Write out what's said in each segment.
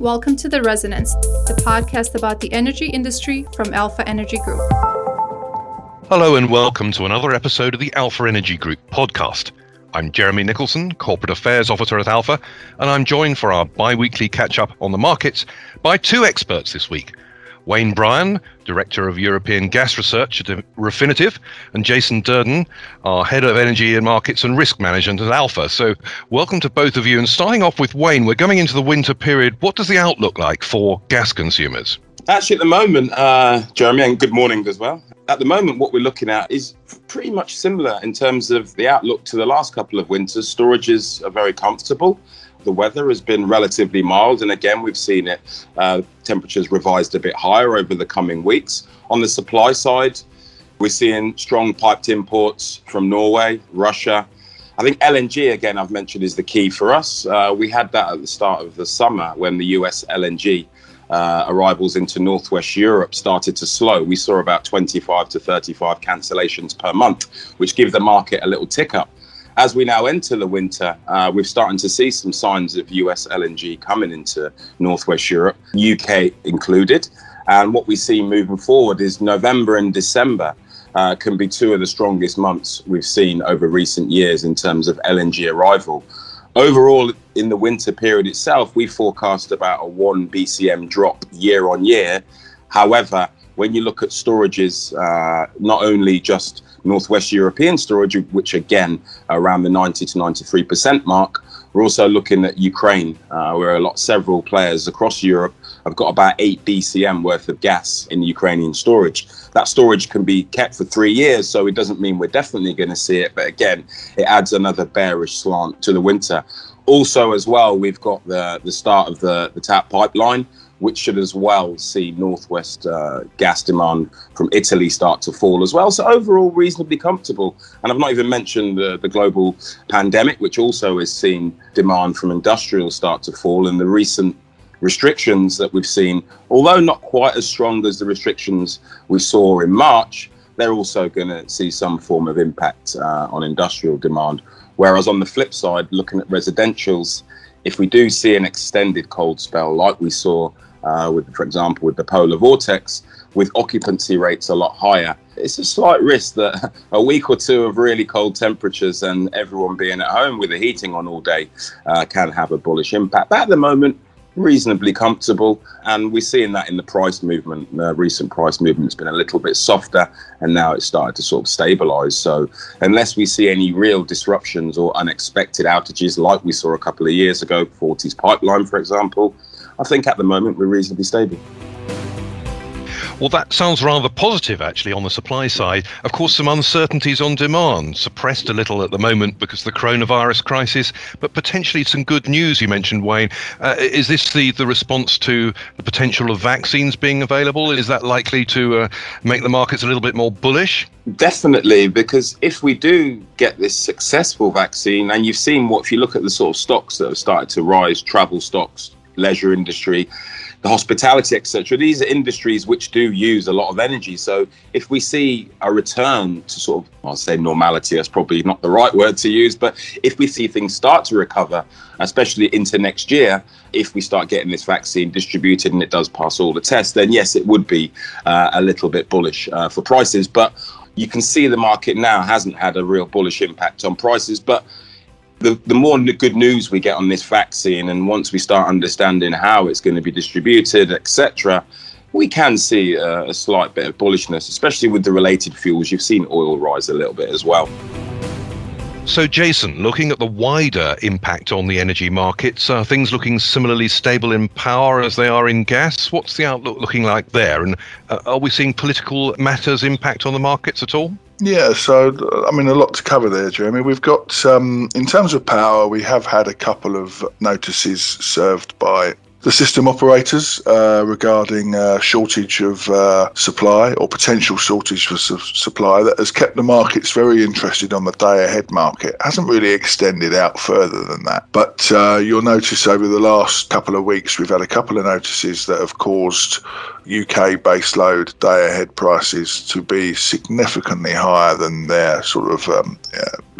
Welcome to The Resonance, the podcast about the energy industry from Alpha Energy Group. Hello, and welcome to another episode of the Alpha Energy Group podcast. I'm Jeremy Nicholson, Corporate Affairs Officer at Alpha, and I'm joined for our bi weekly catch up on the markets by two experts this week Wayne Bryan, Director of European Gas Research at Refinitiv, and Jason Durden, our Head of Energy and Markets and Risk Management at Alpha. So, welcome to both of you. And starting off with Wayne, we're going into the winter period. What does the outlook like for gas consumers? Actually, at the moment, uh, Jeremy, and good morning as well. At the moment, what we're looking at is pretty much similar in terms of the outlook to the last couple of winters. Storages are very comfortable. The weather has been relatively mild, and again, we've seen it uh, temperatures revised a bit higher over the coming weeks. On the supply side, we're seeing strong piped imports from Norway, Russia. I think LNG, again, I've mentioned, is the key for us. Uh, we had that at the start of the summer when the US LNG uh, arrivals into Northwest Europe started to slow. We saw about 25 to 35 cancellations per month, which give the market a little tick up as we now enter the winter, uh, we're starting to see some signs of US LNG coming into Northwest Europe, UK included. And what we see moving forward is November and December uh, can be two of the strongest months we've seen over recent years in terms of LNG arrival. Overall, in the winter period itself, we forecast about a 1 BCM drop year on year. However, when you look at storages, uh, not only just Northwest European storage, which again around the 90 to 93% mark. We're also looking at Ukraine, uh, where a lot, several players across Europe have got about eight BCM worth of gas in Ukrainian storage. That storage can be kept for three years, so it doesn't mean we're definitely going to see it. But again, it adds another bearish slant to the winter. Also, as well, we've got the the start of the the TAP pipeline which should as well see northwest uh, gas demand from Italy start to fall as well. So overall, reasonably comfortable. And I've not even mentioned the, the global pandemic, which also has seen demand from industrial start to fall. And the recent restrictions that we've seen, although not quite as strong as the restrictions we saw in March, they're also going to see some form of impact uh, on industrial demand. Whereas on the flip side, looking at residentials, if we do see an extended cold spell like we saw uh, with, for example, with the polar vortex, with occupancy rates a lot higher. It's a slight risk that a week or two of really cold temperatures and everyone being at home with the heating on all day uh, can have a bullish impact. But at the moment, reasonably comfortable, and we're seeing that in the price movement. The recent price movement has been a little bit softer, and now it's started to sort of stabilize. So, unless we see any real disruptions or unexpected outages like we saw a couple of years ago, Forties pipeline, for example, I think at the moment we're reasonably stable. Well, that sounds rather positive, actually, on the supply side. Of course, some uncertainties on demand, suppressed a little at the moment because of the coronavirus crisis, but potentially some good news you mentioned, Wayne. Uh, is this the, the response to the potential of vaccines being available? Is that likely to uh, make the markets a little bit more bullish? Definitely, because if we do get this successful vaccine, and you've seen what, if you look at the sort of stocks that have started to rise, travel stocks, leisure industry, the hospitality, etc. These are industries which do use a lot of energy. So if we see a return to sort of, I'll say normality, that's probably not the right word to use, but if we see things start to recover, especially into next year, if we start getting this vaccine distributed and it does pass all the tests, then yes, it would be uh, a little bit bullish uh, for prices. But you can see the market now hasn't had a real bullish impact on prices, but the, the more good news we get on this vaccine, and once we start understanding how it's going to be distributed, etc., we can see a, a slight bit of bullishness, especially with the related fuels. You've seen oil rise a little bit as well. So, Jason, looking at the wider impact on the energy markets, are things looking similarly stable in power as they are in gas? What's the outlook looking like there? And uh, are we seeing political matters impact on the markets at all? Yeah, so I mean, a lot to cover there, Jeremy. We've got, um, in terms of power, we have had a couple of notices served by the system operators uh, regarding uh, shortage of uh, supply or potential shortage for su- supply that has kept the markets very interested on the day ahead market. Hasn't really extended out further than that. But uh, you'll notice over the last couple of weeks, we've had a couple of notices that have caused UK baseload day ahead prices to be significantly higher than their sort of um,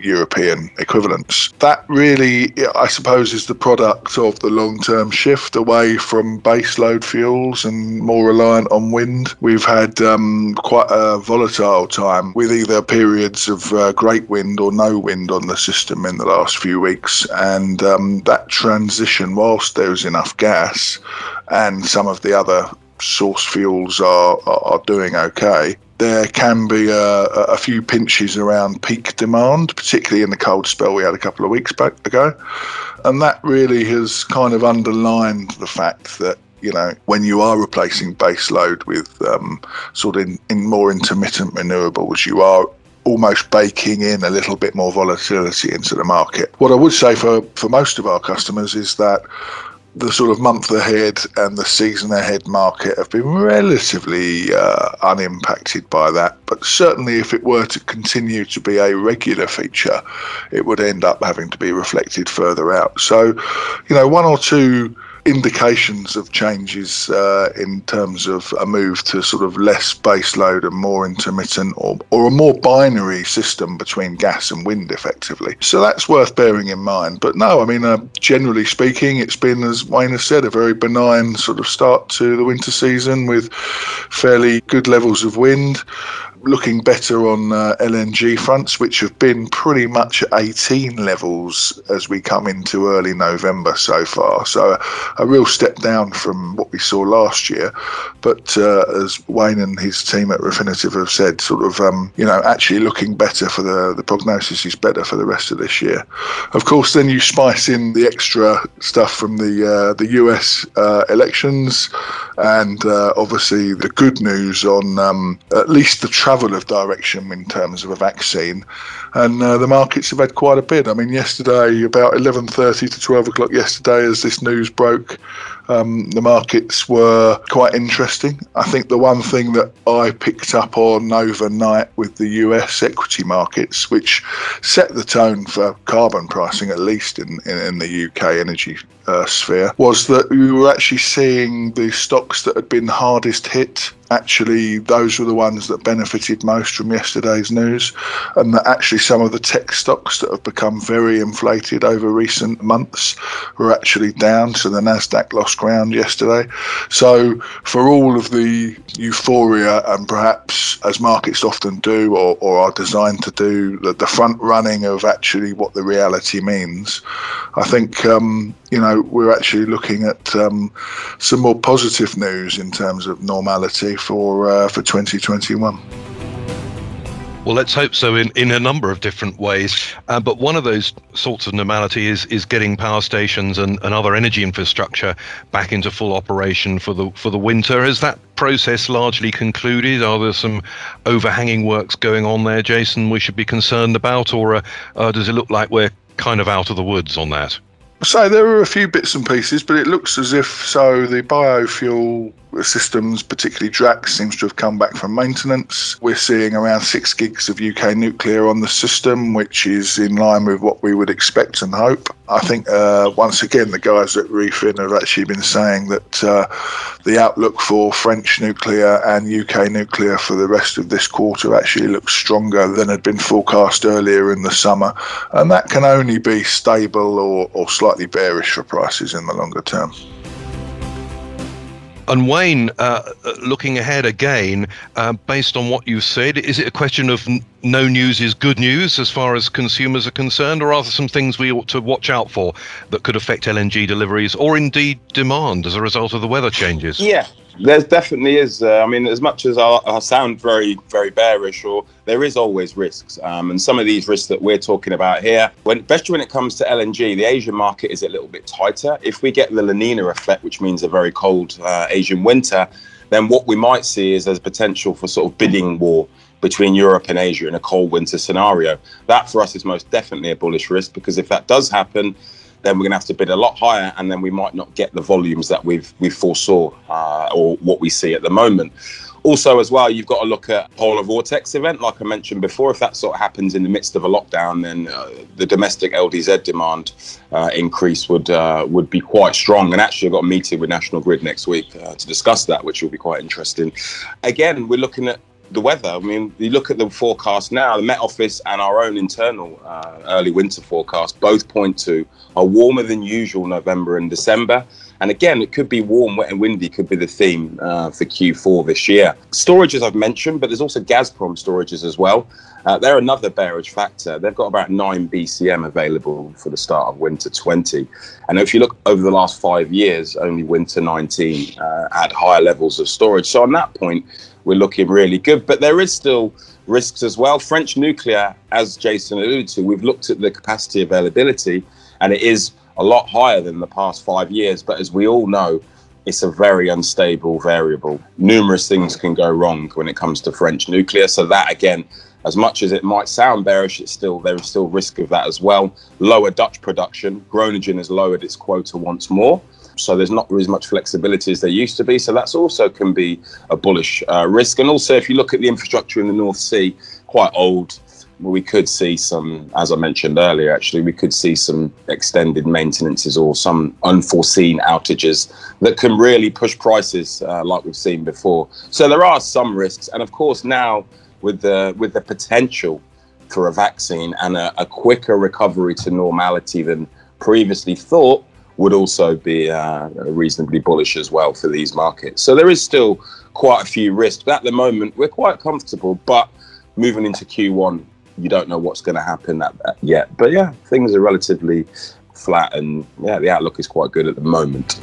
European equivalents. That really, I suppose, is the product of the long term shift away from baseload fuels and more reliant on wind. We've had um, quite a volatile time with either periods of uh, great wind or no wind on the system in the last few weeks. And um, that transition, whilst there's enough gas and some of the other source fuels are, are, doing okay, there can be a, a, few pinches around peak demand, particularly in the cold spell we had a couple of weeks back ago. And that really has kind of underlined the fact that you know, when you are replacing base load with um, sort of in, in more intermittent renewables, you are almost baking in a little bit more volatility into the market. What I would say for, for most of our customers is that the sort of month ahead and the season ahead market have been relatively uh, unimpacted by that. But certainly, if it were to continue to be a regular feature, it would end up having to be reflected further out. So, you know, one or two indications of changes uh, in terms of a move to sort of less baseload and more intermittent or, or a more binary system between gas and wind effectively. So that's worth bearing in mind. But no, I mean, uh, generally speaking, it's been, as Wayne has said, a very benign sort of start to the winter season with fairly good levels of wind looking better on uh, LNG fronts, which have been pretty much at 18 levels as we come into early November so far. So a, a real step down from what we saw last year. But uh, as Wayne and his team at Refinitiv have said, sort of, um, you know, actually looking better for the, the prognosis is better for the rest of this year. Of course, then you spice in the extra stuff from the, uh, the US uh, elections and uh, obviously the good news on um, at least the travel of direction in terms of a vaccine. And uh, the markets have had quite a bit. I mean, yesterday, about 11.30 to 12 o'clock yesterday, as this news broke, um, the markets were quite interesting. I think the one thing that I picked up on overnight with the US equity markets, which set the tone for carbon pricing, at least in, in, in the UK energy uh, sphere, was that we were actually seeing the stocks that had been hardest hit actually those were the ones that benefited most from yesterday's news and that actually some of the tech stocks that have become very inflated over recent months were actually down so the nasdaq lost ground yesterday so for all of the euphoria and perhaps as markets often do or, or are designed to do the, the front running of actually what the reality means i think um, you know we're actually looking at um, some more positive news in terms of normality for uh, for 2021. Well, let's hope so in, in a number of different ways. Uh, but one of those sorts of normality is is getting power stations and, and other energy infrastructure back into full operation for the for the winter. Has that process largely concluded? Are there some overhanging works going on there, Jason? We should be concerned about, or uh, uh, does it look like we're kind of out of the woods on that? So there are a few bits and pieces, but it looks as if so the biofuel systems, particularly Drax, seems to have come back from maintenance. We're seeing around six gigs of UK nuclear on the system, which is in line with what we would expect and hope. I think uh, once again the guys at Refin have actually been saying that uh, the outlook for French nuclear and UK nuclear for the rest of this quarter actually looks stronger than had been forecast earlier in the summer, and that can only be stable or, or slightly bearish for prices in the longer term. And Wayne, uh, looking ahead again, uh, based on what you've said, is it a question of n- no news is good news as far as consumers are concerned, or are there some things we ought to watch out for that could affect LNG deliveries or indeed demand as a result of the weather changes? Yeah, there definitely is. Uh, I mean, as much as I, I, sound very, very bearish, or there is always risks, um, and some of these risks that we're talking about here, when especially when it comes to LNG, the Asian market is a little bit tighter. If we get the La Nina effect, which means a very cold uh, Asian winter, then what we might see is there's potential for sort of bidding war between Europe and Asia in a cold winter scenario. That for us is most definitely a bullish risk because if that does happen then we're going to have to bid a lot higher, and then we might not get the volumes that we've we foresaw uh, or what we see at the moment. Also, as well, you've got to look at polar vortex event, like I mentioned before. If that sort of happens in the midst of a lockdown, then uh, the domestic LDZ demand uh, increase would uh, would be quite strong. And actually, I've got a meeting with National Grid next week uh, to discuss that, which will be quite interesting. Again, we're looking at the weather. I mean, you look at the forecast now, the Met Office and our own internal uh, early winter forecast both point to a warmer than usual November and December. And again, it could be warm, wet, and windy, could be the theme uh, for Q4 this year. Storages I've mentioned, but there's also Gazprom storages as well. Uh, they're another bearish factor. They've got about 9 BCM available for the start of winter 20. And if you look over the last five years, only winter 19 uh, had higher levels of storage. So on that point, we're looking really good. But there is still risks as well. French nuclear, as Jason alluded to, we've looked at the capacity availability, and it is a lot higher than the past five years. But as we all know, it's a very unstable variable. Numerous things can go wrong when it comes to French nuclear. So that again, as much as it might sound bearish, it's still there is still risk of that as well. Lower Dutch production. Groningen has lowered its quota once more. So there's not as much flexibility as there used to be. So that's also can be a bullish uh, risk. And also, if you look at the infrastructure in the North Sea, quite old. We could see some, as I mentioned earlier, actually, we could see some extended maintenances or some unforeseen outages that can really push prices uh, like we've seen before. So there are some risks. And of course, now with the, with the potential for a vaccine and a, a quicker recovery to normality than previously thought, would also be uh, reasonably bullish as well for these markets. So there is still quite a few risks. But at the moment, we're quite comfortable. But moving into Q1, you don't know what's going to happen at, at yet. But yeah, things are relatively flat, and yeah, the outlook is quite good at the moment.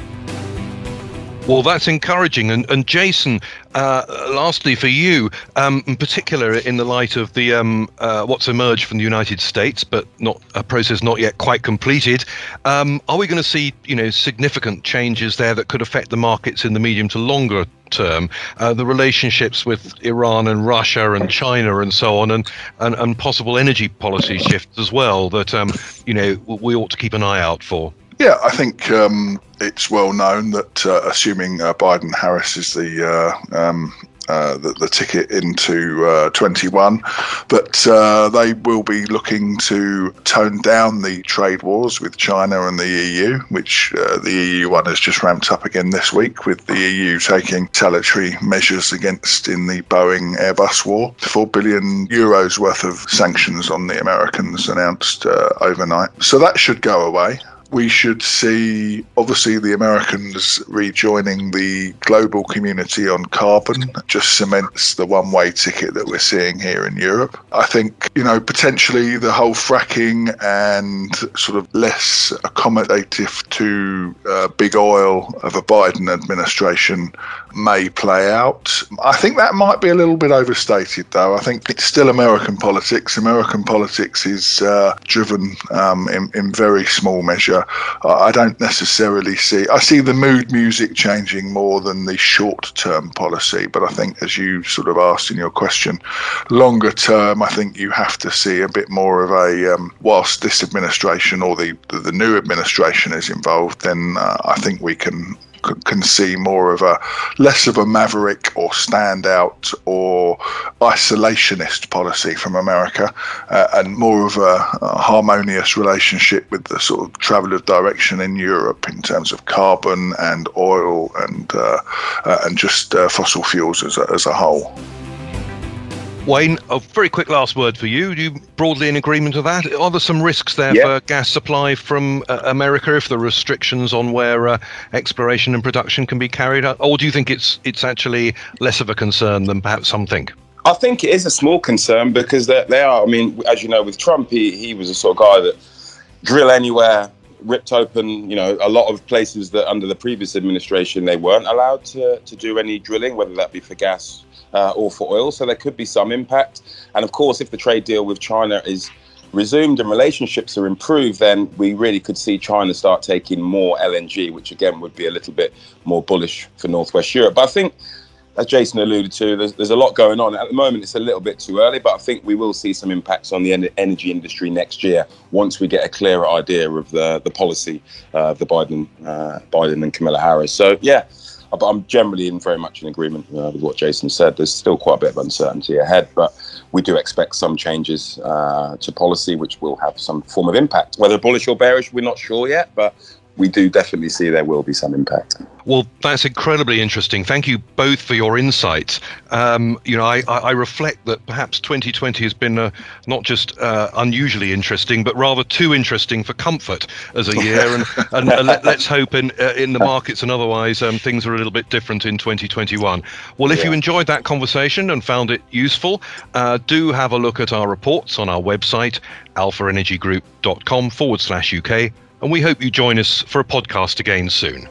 Well, that's encouraging. And, and Jason, uh, lastly, for you, um, in particular, in the light of the um, uh, what's emerged from the United States, but not a process not yet quite completed, um, are we going to see you know significant changes there that could affect the markets in the medium to longer term? Uh, the relationships with Iran and Russia and China and so on, and and, and possible energy policy shifts as well that um, you know we ought to keep an eye out for. Yeah, I think um, it's well known that uh, assuming uh, Biden Harris is the, uh, um, uh, the the, ticket into uh, 21, that uh, they will be looking to tone down the trade wars with China and the EU, which the EU one has just ramped up again this week, with the EU taking retaliatory measures against in the Boeing Airbus war. Four billion euros worth of sanctions on the Americans announced overnight, so that should go away we should see obviously the Americans rejoining the global community on carbon just cements the one way ticket that we're seeing here in Europe. I think, you know, potentially the whole fracking and sort of less accommodative to uh, big oil of a Biden administration may play out. I think that might be a little bit overstated, though. I think it's still American politics. American politics is uh, driven um, in, in very small measure. Uh, I don't necessarily see, I see the mood music changing more than the short term policy. But I think, as you sort of asked in your question, longer term, I think you have to see a bit more of a, um, whilst this administration or the, the new administration is involved, then uh, I think we can can see more of a less of a maverick or standout or isolationist policy from America uh, and more of a, a, harmonious relationship with the sort of travel of direction in Europe in terms of carbon and oil and uh, uh, and just uh, fossil fuels as a, as a whole. Wayne, a very quick last word for you. Do you broadly in agreement with that? Are there some risks there for gas supply from uh, America if the restrictions on where uh, exploration and production can be carried out, or do you think it's it's actually less of a concern than perhaps some think? I think it is a small concern because they, they are. I mean, as you know, with Trump, he, he was a sort of guy that drill anywhere, ripped open, you know, a lot of places that under the previous administration they weren't allowed to, to do any drilling, whether that be for gas uh, or for oil. So there could be some impact. And of course, if the trade deal with China is resumed and relationships are improved, then we really could see China start taking more LNG, which again would be a little bit more bullish for Northwest Europe. But I think, as Jason alluded to, there's, there's a lot going on. At the moment, it's a little bit too early, but I think we will see some impacts on the energy industry next year once we get a clearer idea of the, the policy uh, of the Biden, uh, Biden and Kamala Harris. So, yeah but I'm generally in very much in agreement uh, with what Jason said. There's still quite a bit of uncertainty ahead, but we do expect some changes uh, to policy which will have some form of impact. Whether bullish or bearish, we're not sure yet, but we do definitely see there will be some impact. Well, that's incredibly interesting. Thank you both for your insights. Um, you know, I, I, reflect that perhaps 2020 has been uh, not just uh, unusually interesting, but rather too interesting for comfort as a year. and, and uh, let, us hope in uh, in the markets and otherwise um, things are a little bit different in 2021. Well, if yeah. you enjoyed that conversation and found it useful, uh, do have a look at our reports on our website, alphaenergygroup.com forward slash UK. And we hope you join us for a podcast again soon.